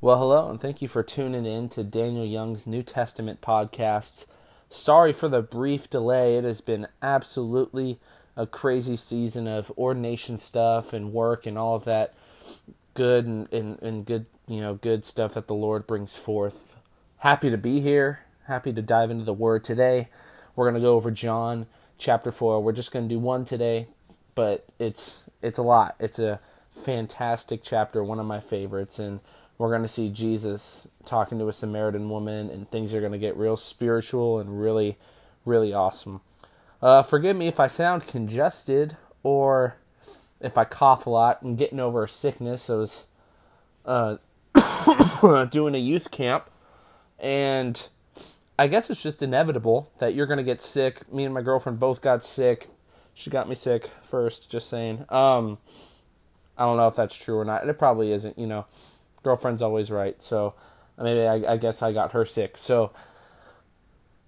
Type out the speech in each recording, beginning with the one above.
Well, hello, and thank you for tuning in to Daniel Young's New Testament podcasts. Sorry for the brief delay. It has been absolutely a crazy season of ordination stuff and work and all of that good and, and, and good, you know, good stuff that the Lord brings forth. Happy to be here. Happy to dive into the Word today. We're going to go over John chapter 4. We're just going to do one today, but it's it's a lot. It's a fantastic chapter, one of my favorites and we're going to see Jesus talking to a Samaritan woman, and things are going to get real spiritual and really, really awesome. Uh, forgive me if I sound congested or if I cough a lot. I'm getting over a sickness. I was uh, doing a youth camp, and I guess it's just inevitable that you're going to get sick. Me and my girlfriend both got sick. She got me sick first, just saying. Um, I don't know if that's true or not. It probably isn't, you know girlfriend's always right. So maybe I, I guess I got her sick. So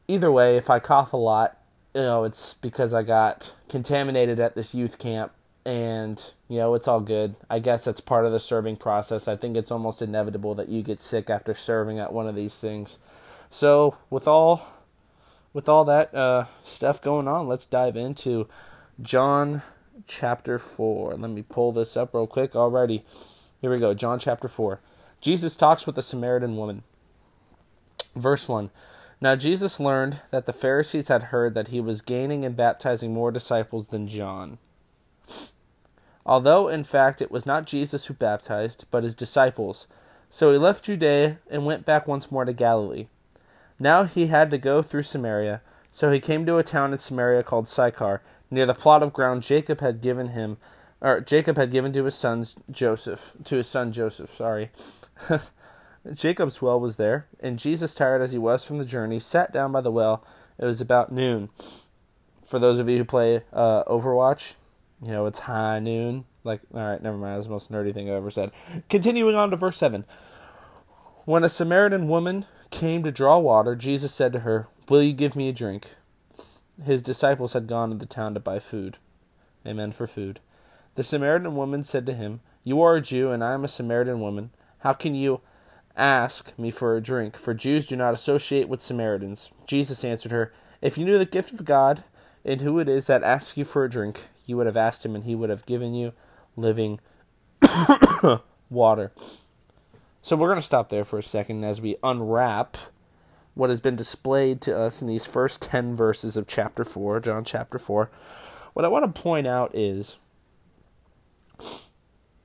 either way, if I cough a lot, you know, it's because I got contaminated at this youth camp and you know it's all good. I guess that's part of the serving process. I think it's almost inevitable that you get sick after serving at one of these things. So with all with all that uh, stuff going on let's dive into john chapter 4 let me pull this up real quick. Already here we go john chapter 4 Jesus talks with the Samaritan woman. Verse 1 Now Jesus learned that the Pharisees had heard that he was gaining and baptizing more disciples than John. Although, in fact, it was not Jesus who baptized, but his disciples. So he left Judea and went back once more to Galilee. Now he had to go through Samaria, so he came to a town in Samaria called Sychar, near the plot of ground Jacob had given him, or Jacob had given to his sons Joseph, to his son Joseph. Sorry. Jacob's well was there, and Jesus, tired as he was from the journey, sat down by the well. It was about noon. For those of you who play uh, Overwatch, you know it's high noon. Like, all right, never mind. That's the most nerdy thing I've ever said. Continuing on to verse seven. When a Samaritan woman came to draw water, Jesus said to her, "Will you give me a drink?" His disciples had gone to the town to buy food. Amen for food. The Samaritan woman said to him, "You are a Jew, and I am a Samaritan woman." How can you ask me for a drink? For Jews do not associate with Samaritans. Jesus answered her, If you knew the gift of God and who it is that asks you for a drink, you would have asked him, and he would have given you living water. So we're going to stop there for a second as we unwrap what has been displayed to us in these first 10 verses of chapter 4, John chapter 4. What I want to point out is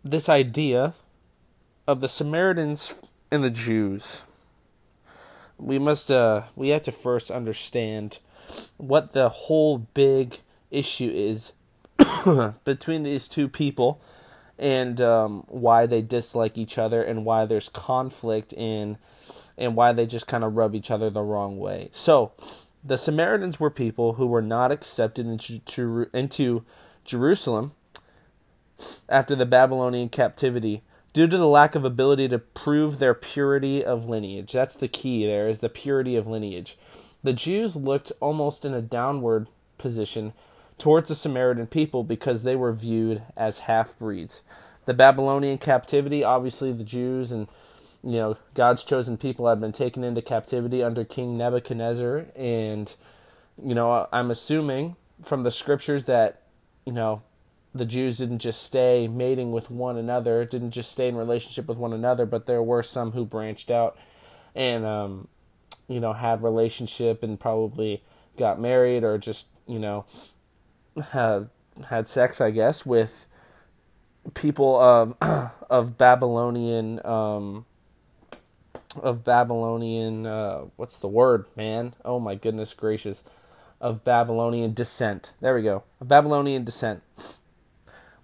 this idea of the Samaritans and the Jews, we must uh, we have to first understand what the whole big issue is between these two people and um, why they dislike each other and why there's conflict in and why they just kind of rub each other the wrong way. So, the Samaritans were people who were not accepted into, into Jerusalem after the Babylonian captivity due to the lack of ability to prove their purity of lineage. That's the key there is the purity of lineage. The Jews looked almost in a downward position towards the Samaritan people because they were viewed as half breeds. The Babylonian captivity, obviously the Jews and you know, God's chosen people had been taken into captivity under King Nebuchadnezzar and you know, I'm assuming from the scriptures that you know, the Jews didn't just stay mating with one another, didn't just stay in relationship with one another, but there were some who branched out and um, you know had relationship and probably got married or just you know had had sex, I guess, with people of of Babylonian um, of Babylonian uh, what's the word, man? Oh my goodness gracious. Of Babylonian descent. There we go. Of Babylonian descent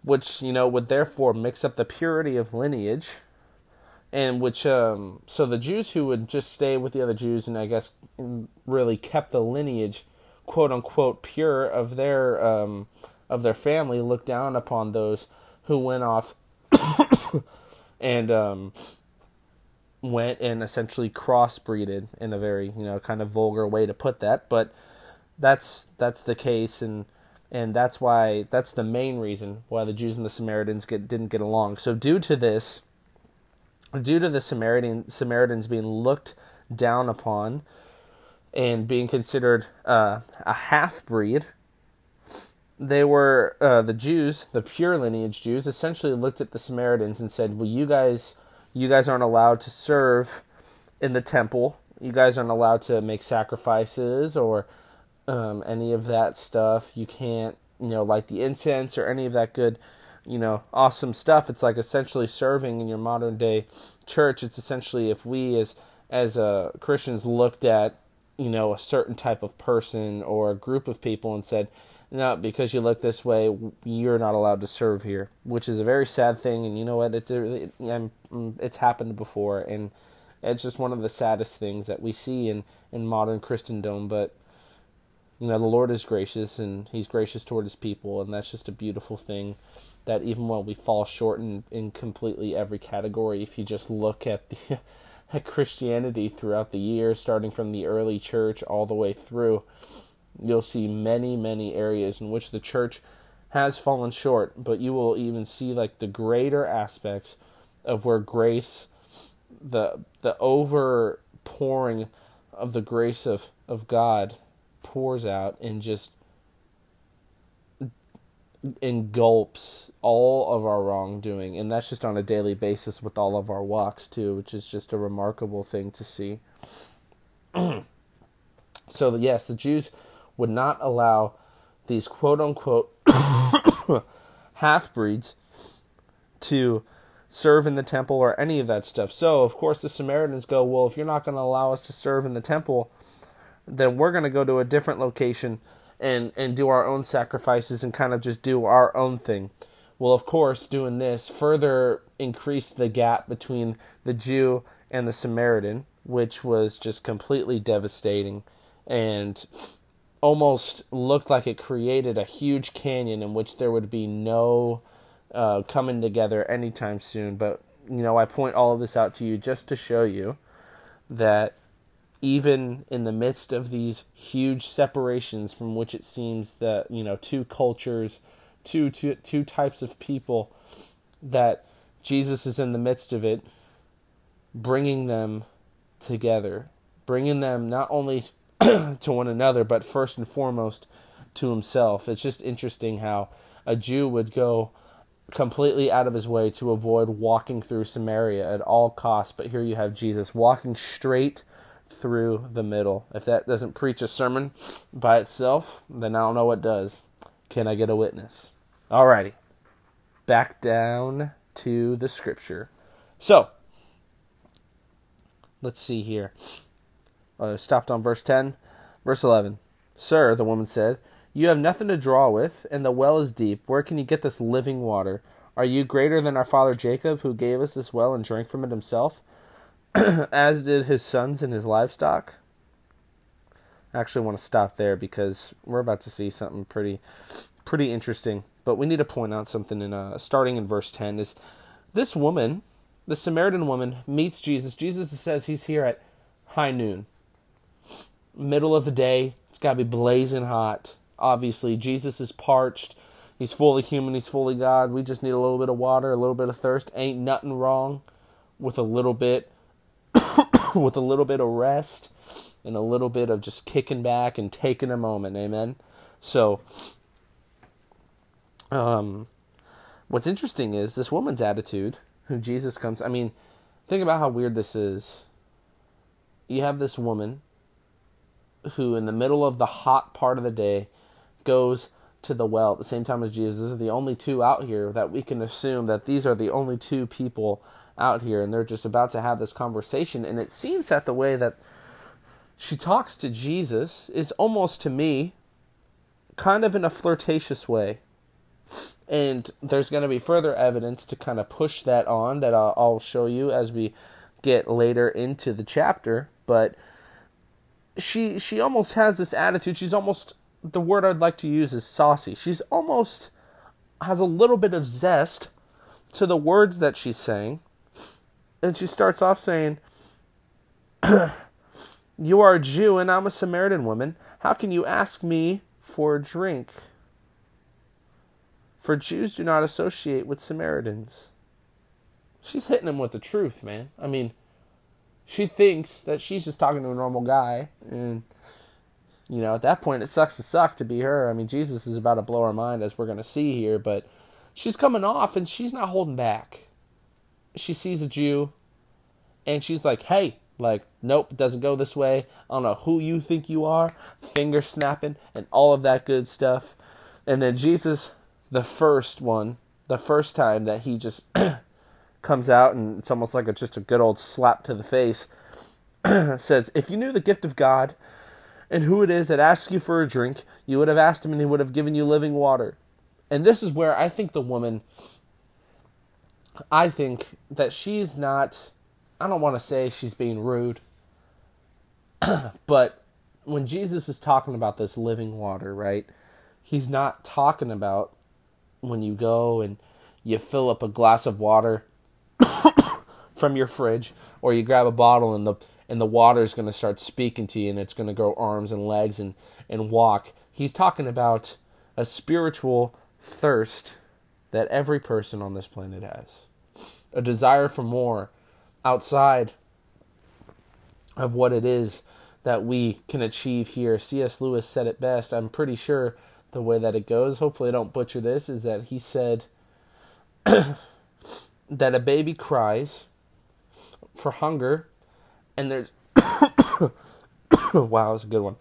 which you know would therefore mix up the purity of lineage and which um, so the Jews who would just stay with the other Jews and I guess really kept the lineage quote unquote pure of their um, of their family looked down upon those who went off and um, went and essentially crossbreeded in a very you know kind of vulgar way to put that. But that's that's the case. And and that's why that's the main reason why the Jews and the Samaritans get, didn't get along. So due to this, due to the Samaritan Samaritans being looked down upon and being considered uh, a half breed, they were uh, the Jews, the pure lineage Jews, essentially looked at the Samaritans and said, "Well, you guys, you guys aren't allowed to serve in the temple. You guys aren't allowed to make sacrifices or um, any of that stuff. You can't, you know, light the incense or any of that good." you know, awesome stuff. It's like essentially serving in your modern day church. It's essentially if we as as uh, Christians looked at you know a certain type of person or a group of people and said, no, because you look this way, you're not allowed to serve here, which is a very sad thing. And you know what? It, it, mm, it's happened before, and it's just one of the saddest things that we see in in modern Christendom. But you know, the Lord is gracious, and He's gracious toward His people, and that's just a beautiful thing that even when we fall short in, in completely every category, if you just look at the at Christianity throughout the years, starting from the early church all the way through, you'll see many, many areas in which the church has fallen short, but you will even see like the greater aspects of where grace, the the over pouring of the grace of, of God pours out and just engulfs all of our wrongdoing, and that's just on a daily basis with all of our walks too, which is just a remarkable thing to see. so yes, the Jews would not allow these quote unquote half breeds to serve in the temple or any of that stuff. So of course the Samaritans go, well, if you're not going to allow us to serve in the temple, then we're going to go to a different location and and do our own sacrifices and kind of just do our own thing. Well, of course, doing this further increased the gap between the Jew and the Samaritan, which was just completely devastating and almost looked like it created a huge canyon in which there would be no uh, coming together anytime soon. But, you know, I point all of this out to you just to show you that even in the midst of these huge separations from which it seems that you know two cultures two two two types of people that Jesus is in the midst of it bringing them together. Bringing them not only to one another but first and foremost to himself. It's just interesting how a Jew would go completely out of his way to avoid walking through Samaria at all costs. But here you have Jesus walking straight through the middle. If that doesn't preach a sermon by itself, then I don't know what does. Can I get a witness? Alrighty. Back down to the scripture. So, let's see here. Uh, stopped on verse 10. Verse 11. Sir, the woman said, You have nothing to draw with, and the well is deep. Where can you get this living water? Are you greater than our father Jacob, who gave us this well and drank from it himself? as did his sons and his livestock. I actually want to stop there because we're about to see something pretty pretty interesting. But we need to point out something in uh, starting in verse 10 is this woman, the Samaritan woman meets Jesus. Jesus says he's here at high noon. Middle of the day, it's got to be blazing hot. Obviously, Jesus is parched. He's fully human, he's fully God. We just need a little bit of water, a little bit of thirst. Ain't nothing wrong with a little bit with a little bit of rest and a little bit of just kicking back and taking a moment. Amen. So, um, what's interesting is this woman's attitude, who Jesus comes. I mean, think about how weird this is. You have this woman who, in the middle of the hot part of the day, goes to the well at the same time as Jesus. These are the only two out here that we can assume that these are the only two people out here and they're just about to have this conversation and it seems that the way that she talks to Jesus is almost to me kind of in a flirtatious way. And there's going to be further evidence to kind of push that on that I'll, show you as we get later into the chapter, but she she almost has this attitude. She's almost the word I'd like to use is saucy. She's almost has a little bit of zest to the words that she's saying and she starts off saying, You are a Jew and I'm a Samaritan woman. How can you ask me for a drink? For Jews do not associate with Samaritans. she's hitting him with the truth, man. I mean, she thinks that she's just talking to a normal guy, and you know, at that point, it sucks to suck to be her. I mean, Jesus is about to blow her mind, as we're going to see here, but she's coming off, and she's not holding back. She sees a Jew, and she's like, "Hey, like, nope, doesn't go this way. I don't know who you think you are." Finger snapping and all of that good stuff, and then Jesus, the first one, the first time that he just comes out, and it's almost like a, just a good old slap to the face, says, "If you knew the gift of God." and who it is that asks you for a drink, you would have asked him and he would have given you living water. And this is where I think the woman, I think that she's not, I don't want to say she's being rude, but when Jesus is talking about this living water, right, he's not talking about when you go and you fill up a glass of water from your fridge or you grab a bottle and the and the water is going to start speaking to you and it's going to grow arms and legs and, and walk. He's talking about a spiritual thirst that every person on this planet has. A desire for more outside of what it is that we can achieve here. C.S. Lewis said it best. I'm pretty sure the way that it goes, hopefully I don't butcher this, is that he said that a baby cries for hunger and there's wow, that's a good one.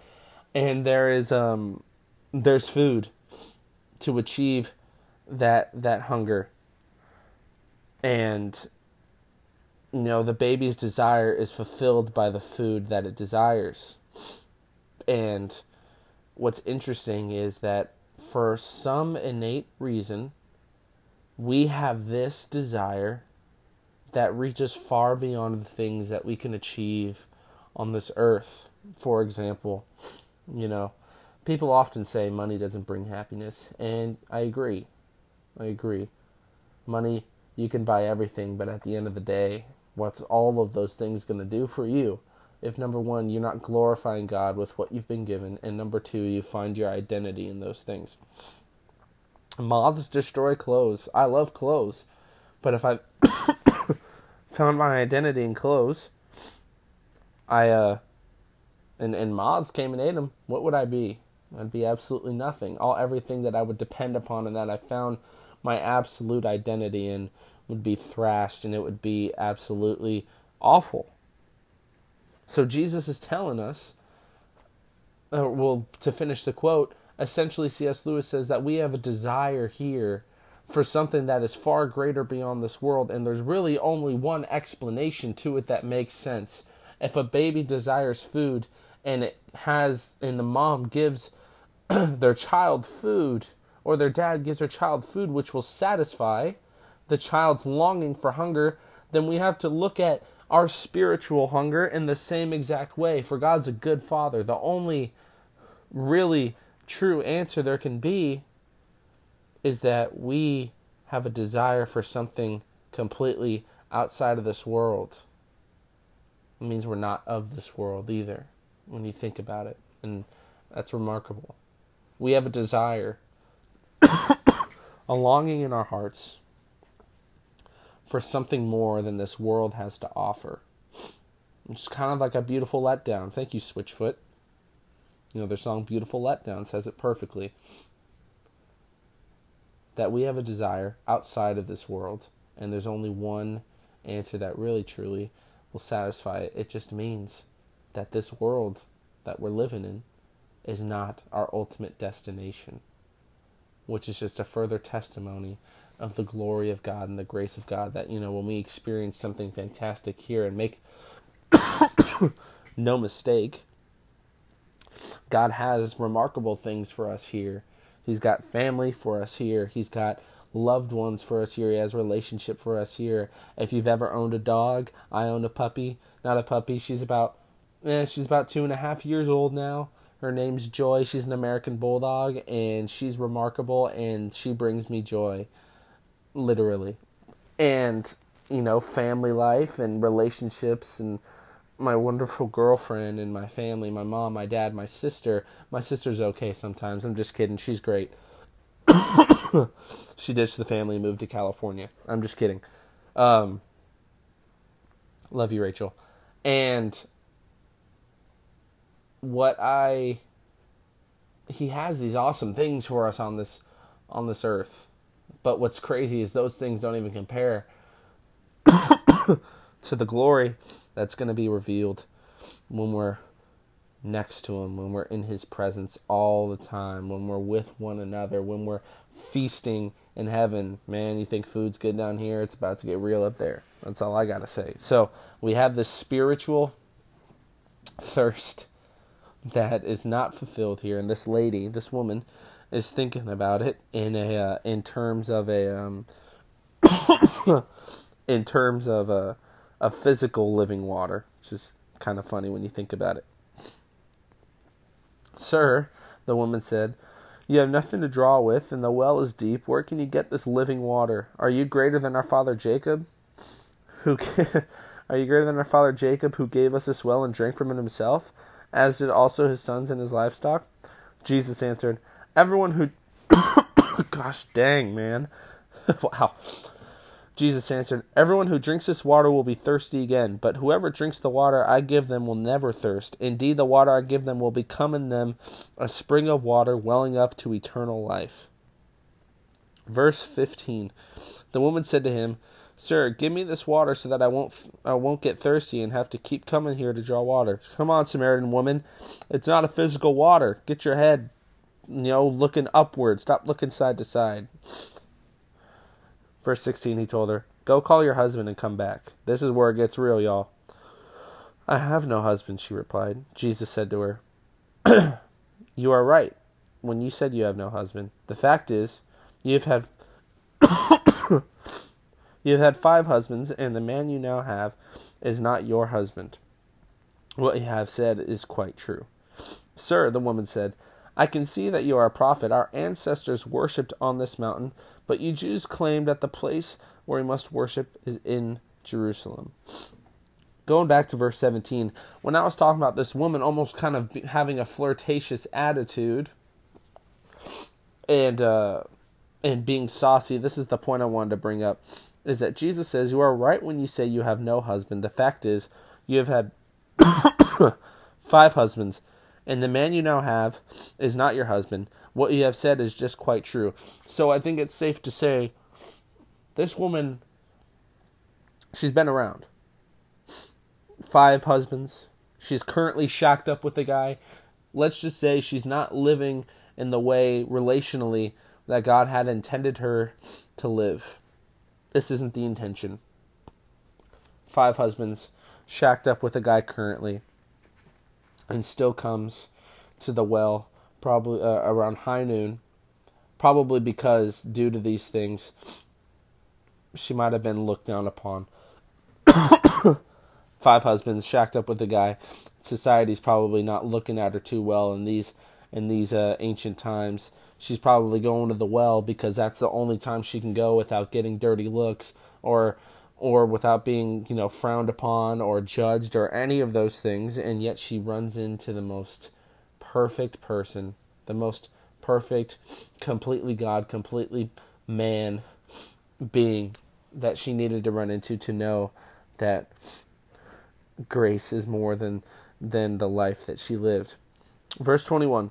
And there is um there's food to achieve that that hunger. And you know, the baby's desire is fulfilled by the food that it desires. And what's interesting is that for some innate reason, we have this desire that reaches far beyond the things that we can achieve on this earth. For example, you know, people often say money doesn't bring happiness, and I agree. I agree. Money, you can buy everything, but at the end of the day, what's all of those things going to do for you? If number one, you're not glorifying God with what you've been given, and number two, you find your identity in those things. Moths destroy clothes. I love clothes, but if I found my identity in clothes. I uh and and moths came and ate them. What would I be? I'd be absolutely nothing. All everything that I would depend upon and that I found my absolute identity in would be thrashed and it would be absolutely awful. So Jesus is telling us, uh, well, to finish the quote, essentially C.S. Lewis says that we have a desire here for something that is far greater beyond this world, and there's really only one explanation to it that makes sense. If a baby desires food and it has, and the mom gives their child food, or their dad gives their child food which will satisfy the child's longing for hunger, then we have to look at our spiritual hunger in the same exact way. For God's a good father. The only really true answer there can be is that we have a desire for something completely outside of this world. It means we're not of this world either, when you think about it. And that's remarkable. We have a desire, a longing in our hearts for something more than this world has to offer. It's kind of like a beautiful letdown. Thank you, Switchfoot. You know, their song Beautiful Letdown says it perfectly that we have a desire outside of this world, and there's only one answer that really truly will satisfy it. It just means that this world that we're living in is not our ultimate destination, which is just a further testimony of the glory of God and the grace of God that, you know, when we experience something fantastic here and make no mistake, God has remarkable things for us here He's got family for us here. He's got loved ones for us here. He has relationship for us here. If you've ever owned a dog, I own a puppy. Not a puppy. She's about, eh, she's about two and a half years old now. Her name's Joy. She's an American bulldog, and she's remarkable, and she brings me joy, literally. And you know, family life and relationships and my wonderful girlfriend and my family, my mom, my dad, my sister. My sister's okay sometimes. I'm just kidding. She's great. she ditched the family and moved to California. I'm just kidding. Um, Love you, Rachel. And what I he has these awesome things for us on this on this earth. But what's crazy is those things don't even compare to the glory that's going to be revealed when we're next to him, when we're in his presence all the time, when we're with one another, when we're feasting in heaven. Man, you think food's good down here, it's about to get real up there. That's all I got to say. So, we have this spiritual thirst that is not fulfilled here and this lady, this woman is thinking about it in a uh, in terms of a um in terms of a a physical living water, which is kind of funny when you think about it. Sir, the woman said, You have nothing to draw with, and the well is deep. Where can you get this living water? Are you greater than our father Jacob? Who are you greater than our father Jacob, who gave us this well and drank from it himself, as did also his sons and his livestock? Jesus answered, Everyone who gosh dang, man. wow. Jesus answered, Everyone who drinks this water will be thirsty again, but whoever drinks the water I give them will never thirst. Indeed, the water I give them will become in them a spring of water welling up to eternal life. Verse 15 The woman said to him, Sir, give me this water so that I won't I won't get thirsty and have to keep coming here to draw water. Come on, Samaritan woman. It's not a physical water. Get your head, you know, looking upward. Stop looking side to side. Verse 16, he told her, Go call your husband and come back. This is where it gets real, y'all. I have no husband, she replied. Jesus said to her, You are right when you said you have no husband. The fact is, you've had you've had five husbands, and the man you now have is not your husband. What you have said is quite true. Sir, the woman said, I can see that you are a prophet. Our ancestors worshipped on this mountain, but you Jews claim that the place where we must worship is in Jerusalem. Going back to verse 17, when I was talking about this woman almost kind of having a flirtatious attitude and uh, and being saucy, this is the point I wanted to bring up is that Jesus says, You are right when you say you have no husband. The fact is, you have had five husbands, and the man you now have is not your husband. What you have said is just quite true. So I think it's safe to say this woman, she's been around. Five husbands. She's currently shacked up with a guy. Let's just say she's not living in the way relationally that God had intended her to live. This isn't the intention. Five husbands, shacked up with a guy currently and still comes to the well probably uh, around high noon probably because due to these things she might have been looked down upon five husbands shacked up with a guy society's probably not looking at her too well and these in these uh, ancient times she's probably going to the well because that's the only time she can go without getting dirty looks or or without being, you know, frowned upon or judged or any of those things, and yet she runs into the most perfect person, the most perfect, completely God, completely man being that she needed to run into to know that grace is more than than the life that she lived. Verse 21.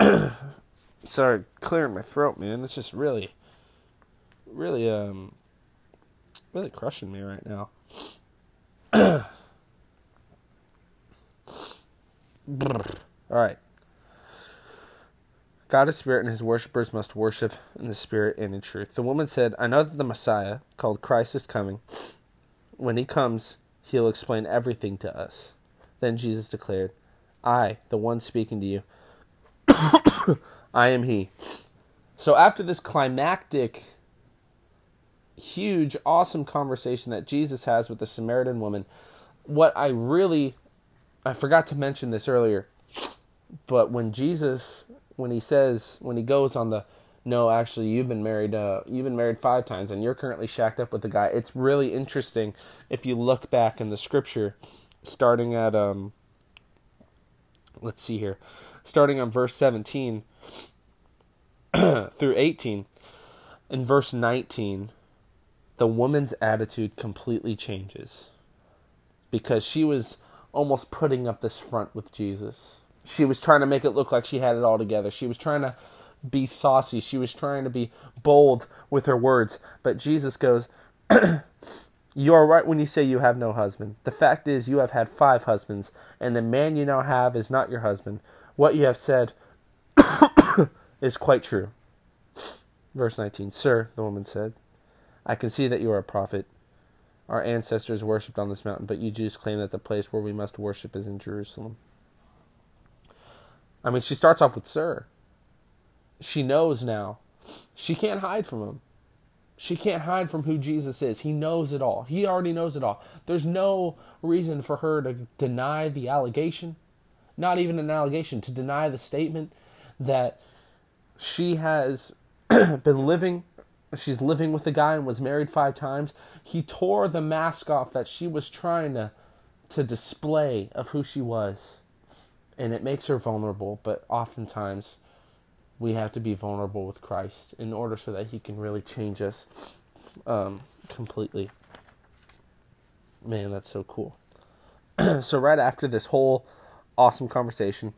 Sorry, clearing my throat, man. It's just really, really um really crushing me right now. All right. God is spirit, and his worshippers must worship in the spirit and in truth. The woman said, I know that the Messiah, called Christ, is coming. When he comes, he'll explain everything to us. Then Jesus declared, I, the one speaking to you, I am he. So after this climactic huge, awesome conversation that Jesus has with the Samaritan woman. What I really, I forgot to mention this earlier, but when Jesus, when he says, when he goes on the, no, actually, you've been married, uh, you've been married five times, and you're currently shacked up with the guy. It's really interesting if you look back in the scripture, starting at, um, let's see here, starting on verse 17 through 18. In verse 19, the woman's attitude completely changes because she was almost putting up this front with Jesus. She was trying to make it look like she had it all together. She was trying to be saucy. She was trying to be bold with her words. But Jesus goes, You are right when you say you have no husband. The fact is, you have had five husbands, and the man you now have is not your husband. What you have said is quite true. Verse 19 Sir, the woman said, I can see that you are a prophet. Our ancestors worshipped on this mountain, but you Jews claim that the place where we must worship is in Jerusalem. I mean, she starts off with Sir. She knows now. She can't hide from him. She can't hide from who Jesus is. He knows it all. He already knows it all. There's no reason for her to deny the allegation, not even an allegation, to deny the statement that she has been living she's living with a guy and was married five times. He tore the mask off that she was trying to to display of who she was. And it makes her vulnerable, but oftentimes we have to be vulnerable with Christ in order so that he can really change us um, completely. Man, that's so cool. so right after this whole awesome conversation,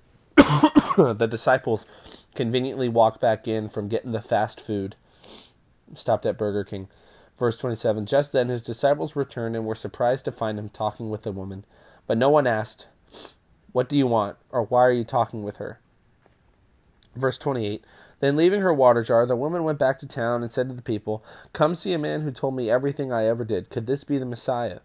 the disciples conveniently walk back in from getting the fast food stopped at Burger King. Verse 27 Just then his disciples returned and were surprised to find him talking with a woman. But no one asked, What do you want? or Why are you talking with her? Verse 28 Then leaving her water jar, the woman went back to town and said to the people, Come see a man who told me everything I ever did. Could this be the Messiah?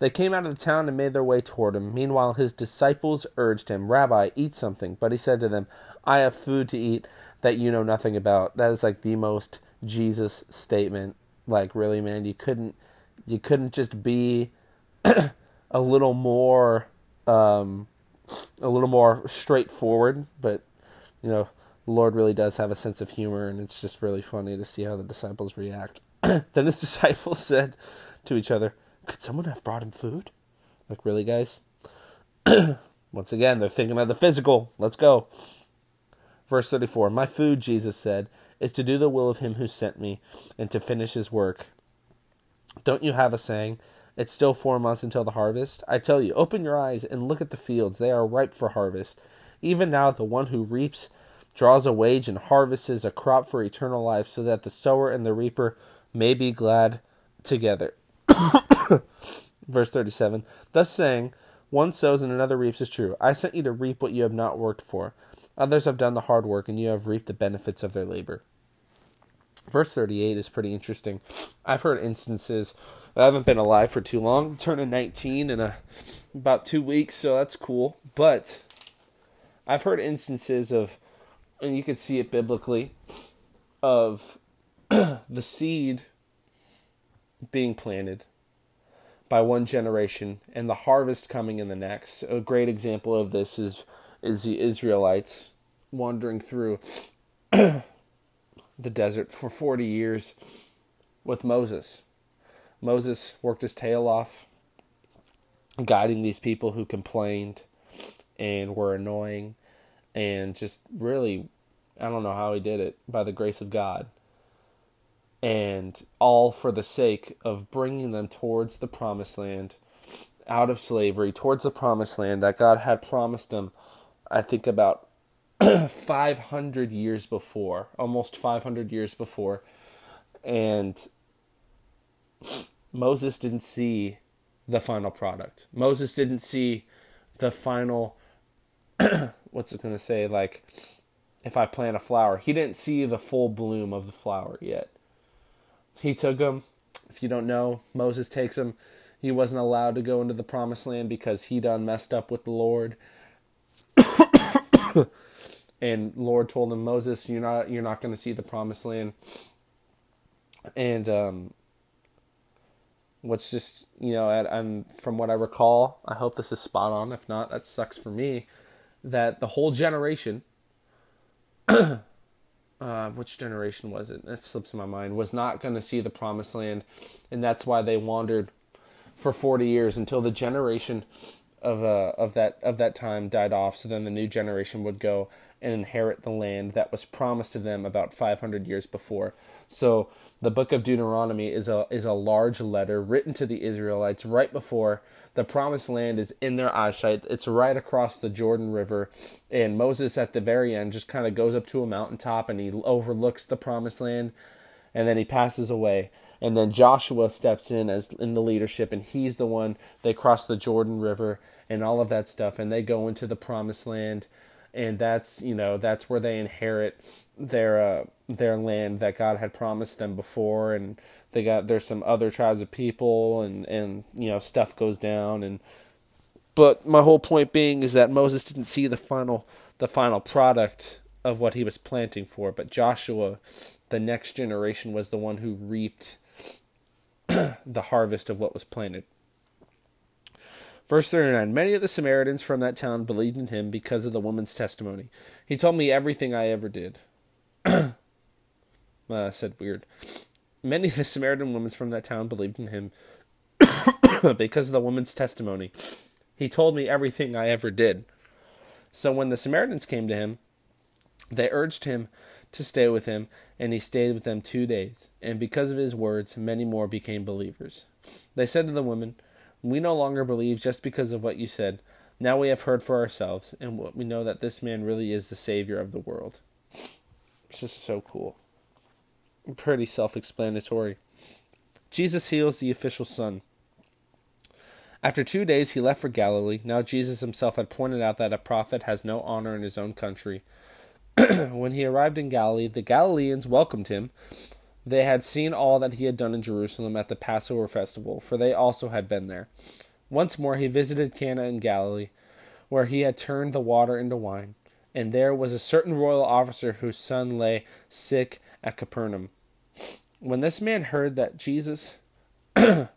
They came out of the town and made their way toward him. Meanwhile, his disciples urged him, Rabbi, eat something. But he said to them, I have food to eat that you know nothing about. That is like the most Jesus statement. Like really, man, you couldn't you couldn't just be a little more um, a little more straightforward, but you know, the Lord really does have a sense of humor, and it's just really funny to see how the disciples react. then his disciples said to each other, "Could someone have brought him food?" Like, really, guys? Once again, they're thinking of the physical. Let's go. Verse 34 My food, Jesus said, is to do the will of him who sent me and to finish his work. Don't you have a saying? It's still four months until the harvest. I tell you, open your eyes and look at the fields. They are ripe for harvest. Even now, the one who reaps draws a wage and harvests a crop for eternal life, so that the sower and the reaper may be glad together. Verse 37 Thus saying, one sows and another reaps is true. I sent you to reap what you have not worked for. Others have done the hard work, and you have reaped the benefits of their labor. Verse 38 is pretty interesting. I've heard instances, I haven't been alive for too long, turning 19 in a, about two weeks, so that's cool. But I've heard instances of, and you can see it biblically, of the seed being planted by one generation and the harvest coming in the next. A great example of this is is the Israelites wandering through the desert for 40 years with Moses. Moses worked his tail off guiding these people who complained and were annoying and just really I don't know how he did it by the grace of God. And all for the sake of bringing them towards the promised land, out of slavery, towards the promised land that God had promised them I think about 500 years before, almost 500 years before. And Moses didn't see the final product. Moses didn't see the final, what's it going to say? Like, if I plant a flower, he didn't see the full bloom of the flower yet. He took him. If you don't know, Moses takes him. He wasn't allowed to go into the promised land because he done messed up with the Lord and Lord told him, Moses, you're not you're not going to see the promised land and um, what's just you know, I'm from what I recall, I hope this is spot on. If not, that sucks for me. That the whole generation, uh, which generation was it? That slips in my mind. Was not going to see the promised land, and that's why they wandered for forty years until the generation of uh of that of that time died off. So then the new generation would go and inherit the land that was promised to them about 500 years before. So the book of Deuteronomy is a is a large letter written to the Israelites right before the promised land is in their eyesight. It's right across the Jordan River, and Moses at the very end just kind of goes up to a mountaintop and he overlooks the promised land, and then he passes away. And then Joshua steps in as in the leadership, and he's the one they cross the Jordan River and all of that stuff, and they go into the promised land and that's you know that's where they inherit their uh, their land that God had promised them before, and they got there's some other tribes of people, and and you know stuff goes down, and but my whole point being is that Moses didn't see the final the final product of what he was planting for, but Joshua, the next generation, was the one who reaped the harvest of what was planted. Verse 39 Many of the Samaritans from that town believed in him because of the woman's testimony. He told me everything I ever did. uh, I said weird. Many of the Samaritan women from that town believed in him because of the woman's testimony. He told me everything I ever did. So when the Samaritans came to him, they urged him to stay with him, and he stayed with them two days. And because of his words, many more became believers. They said to the woman, we no longer believe just because of what you said. Now we have heard for ourselves, and we know that this man really is the Savior of the world. It's just so cool. Pretty self explanatory. Jesus heals the official son. After two days, he left for Galilee. Now, Jesus himself had pointed out that a prophet has no honor in his own country. when he arrived in Galilee, the Galileans welcomed him they had seen all that he had done in Jerusalem at the Passover festival, for they also had been there. Once more he visited Cana in Galilee, where he had turned the water into wine. And there was a certain royal officer whose son lay sick at Capernaum. When this man heard that Jesus had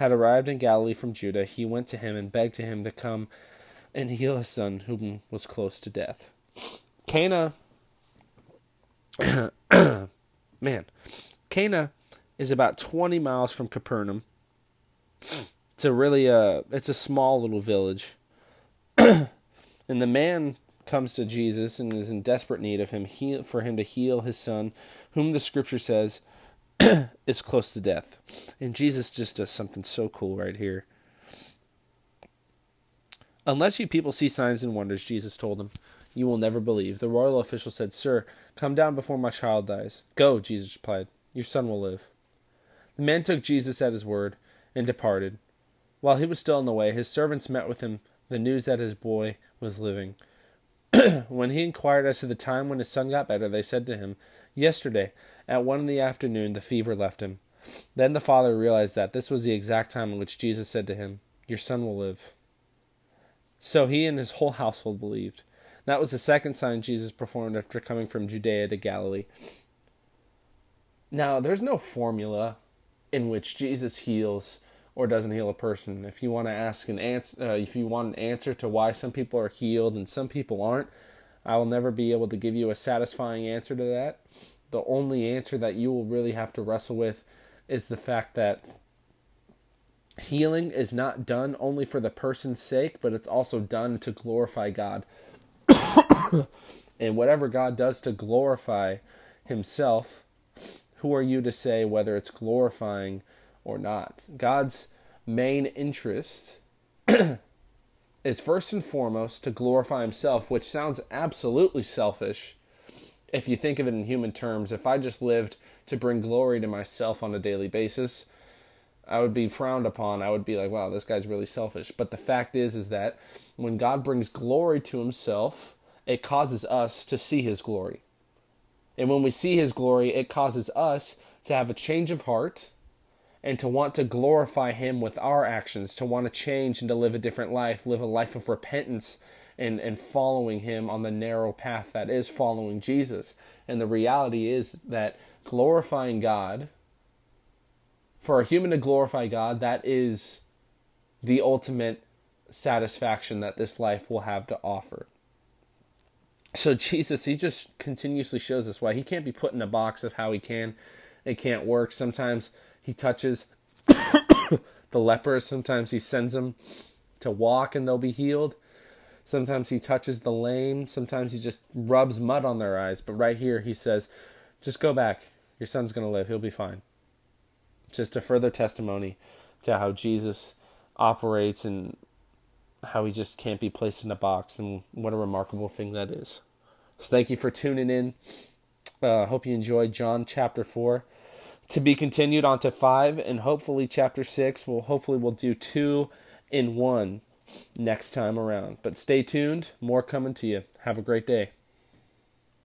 arrived in Galilee from Judah, he went to him and begged him to come and heal his son, whom was close to death. Cana, man, Cana is about 20 miles from Capernaum. It's a really uh it's a small little village. and the man comes to Jesus and is in desperate need of him heal, for him to heal his son, whom the scripture says is close to death. And Jesus just does something so cool right here. Unless you people see signs and wonders, Jesus told him, you will never believe. The royal official said, Sir, come down before my child dies. Go, Jesus replied. Your son will live. The man took Jesus at his word and departed. While he was still on the way, his servants met with him the news that his boy was living. when he inquired as to the time when his son got better, they said to him, Yesterday, at one in the afternoon, the fever left him. Then the father realized that this was the exact time in which Jesus said to him, Your son will live. So he and his whole household believed. That was the second sign Jesus performed after coming from Judea to Galilee. Now, there's no formula in which Jesus heals or doesn't heal a person. If you want to ask an answer, uh, if you want an answer to why some people are healed and some people aren't, I will never be able to give you a satisfying answer to that. The only answer that you will really have to wrestle with is the fact that healing is not done only for the person's sake, but it's also done to glorify God. and whatever God does to glorify Himself, who are you to say whether it's glorifying or not? God's main interest is first and foremost to glorify himself, which sounds absolutely selfish if you think of it in human terms. If I just lived to bring glory to myself on a daily basis, I would be frowned upon. I would be like, wow, this guy's really selfish. But the fact is is that when God brings glory to himself, it causes us to see his glory. And when we see his glory, it causes us to have a change of heart and to want to glorify him with our actions, to want to change and to live a different life, live a life of repentance and, and following him on the narrow path that is following Jesus. And the reality is that glorifying God for a human to glorify God, that is the ultimate satisfaction that this life will have to offer. So Jesus, he just continuously shows us why he can't be put in a box of how he can. It can't work. Sometimes he touches the lepers, sometimes he sends them to walk and they'll be healed. Sometimes he touches the lame, sometimes he just rubs mud on their eyes. But right here he says, just go back. Your son's going to live. He'll be fine. Just a further testimony to how Jesus operates and how he just can't be placed in a box and what a remarkable thing that is. So thank you for tuning in. I uh, hope you enjoyed John chapter 4 to be continued on to 5 and hopefully chapter 6 will hopefully we'll do 2 in 1 next time around. But stay tuned, more coming to you. Have a great day.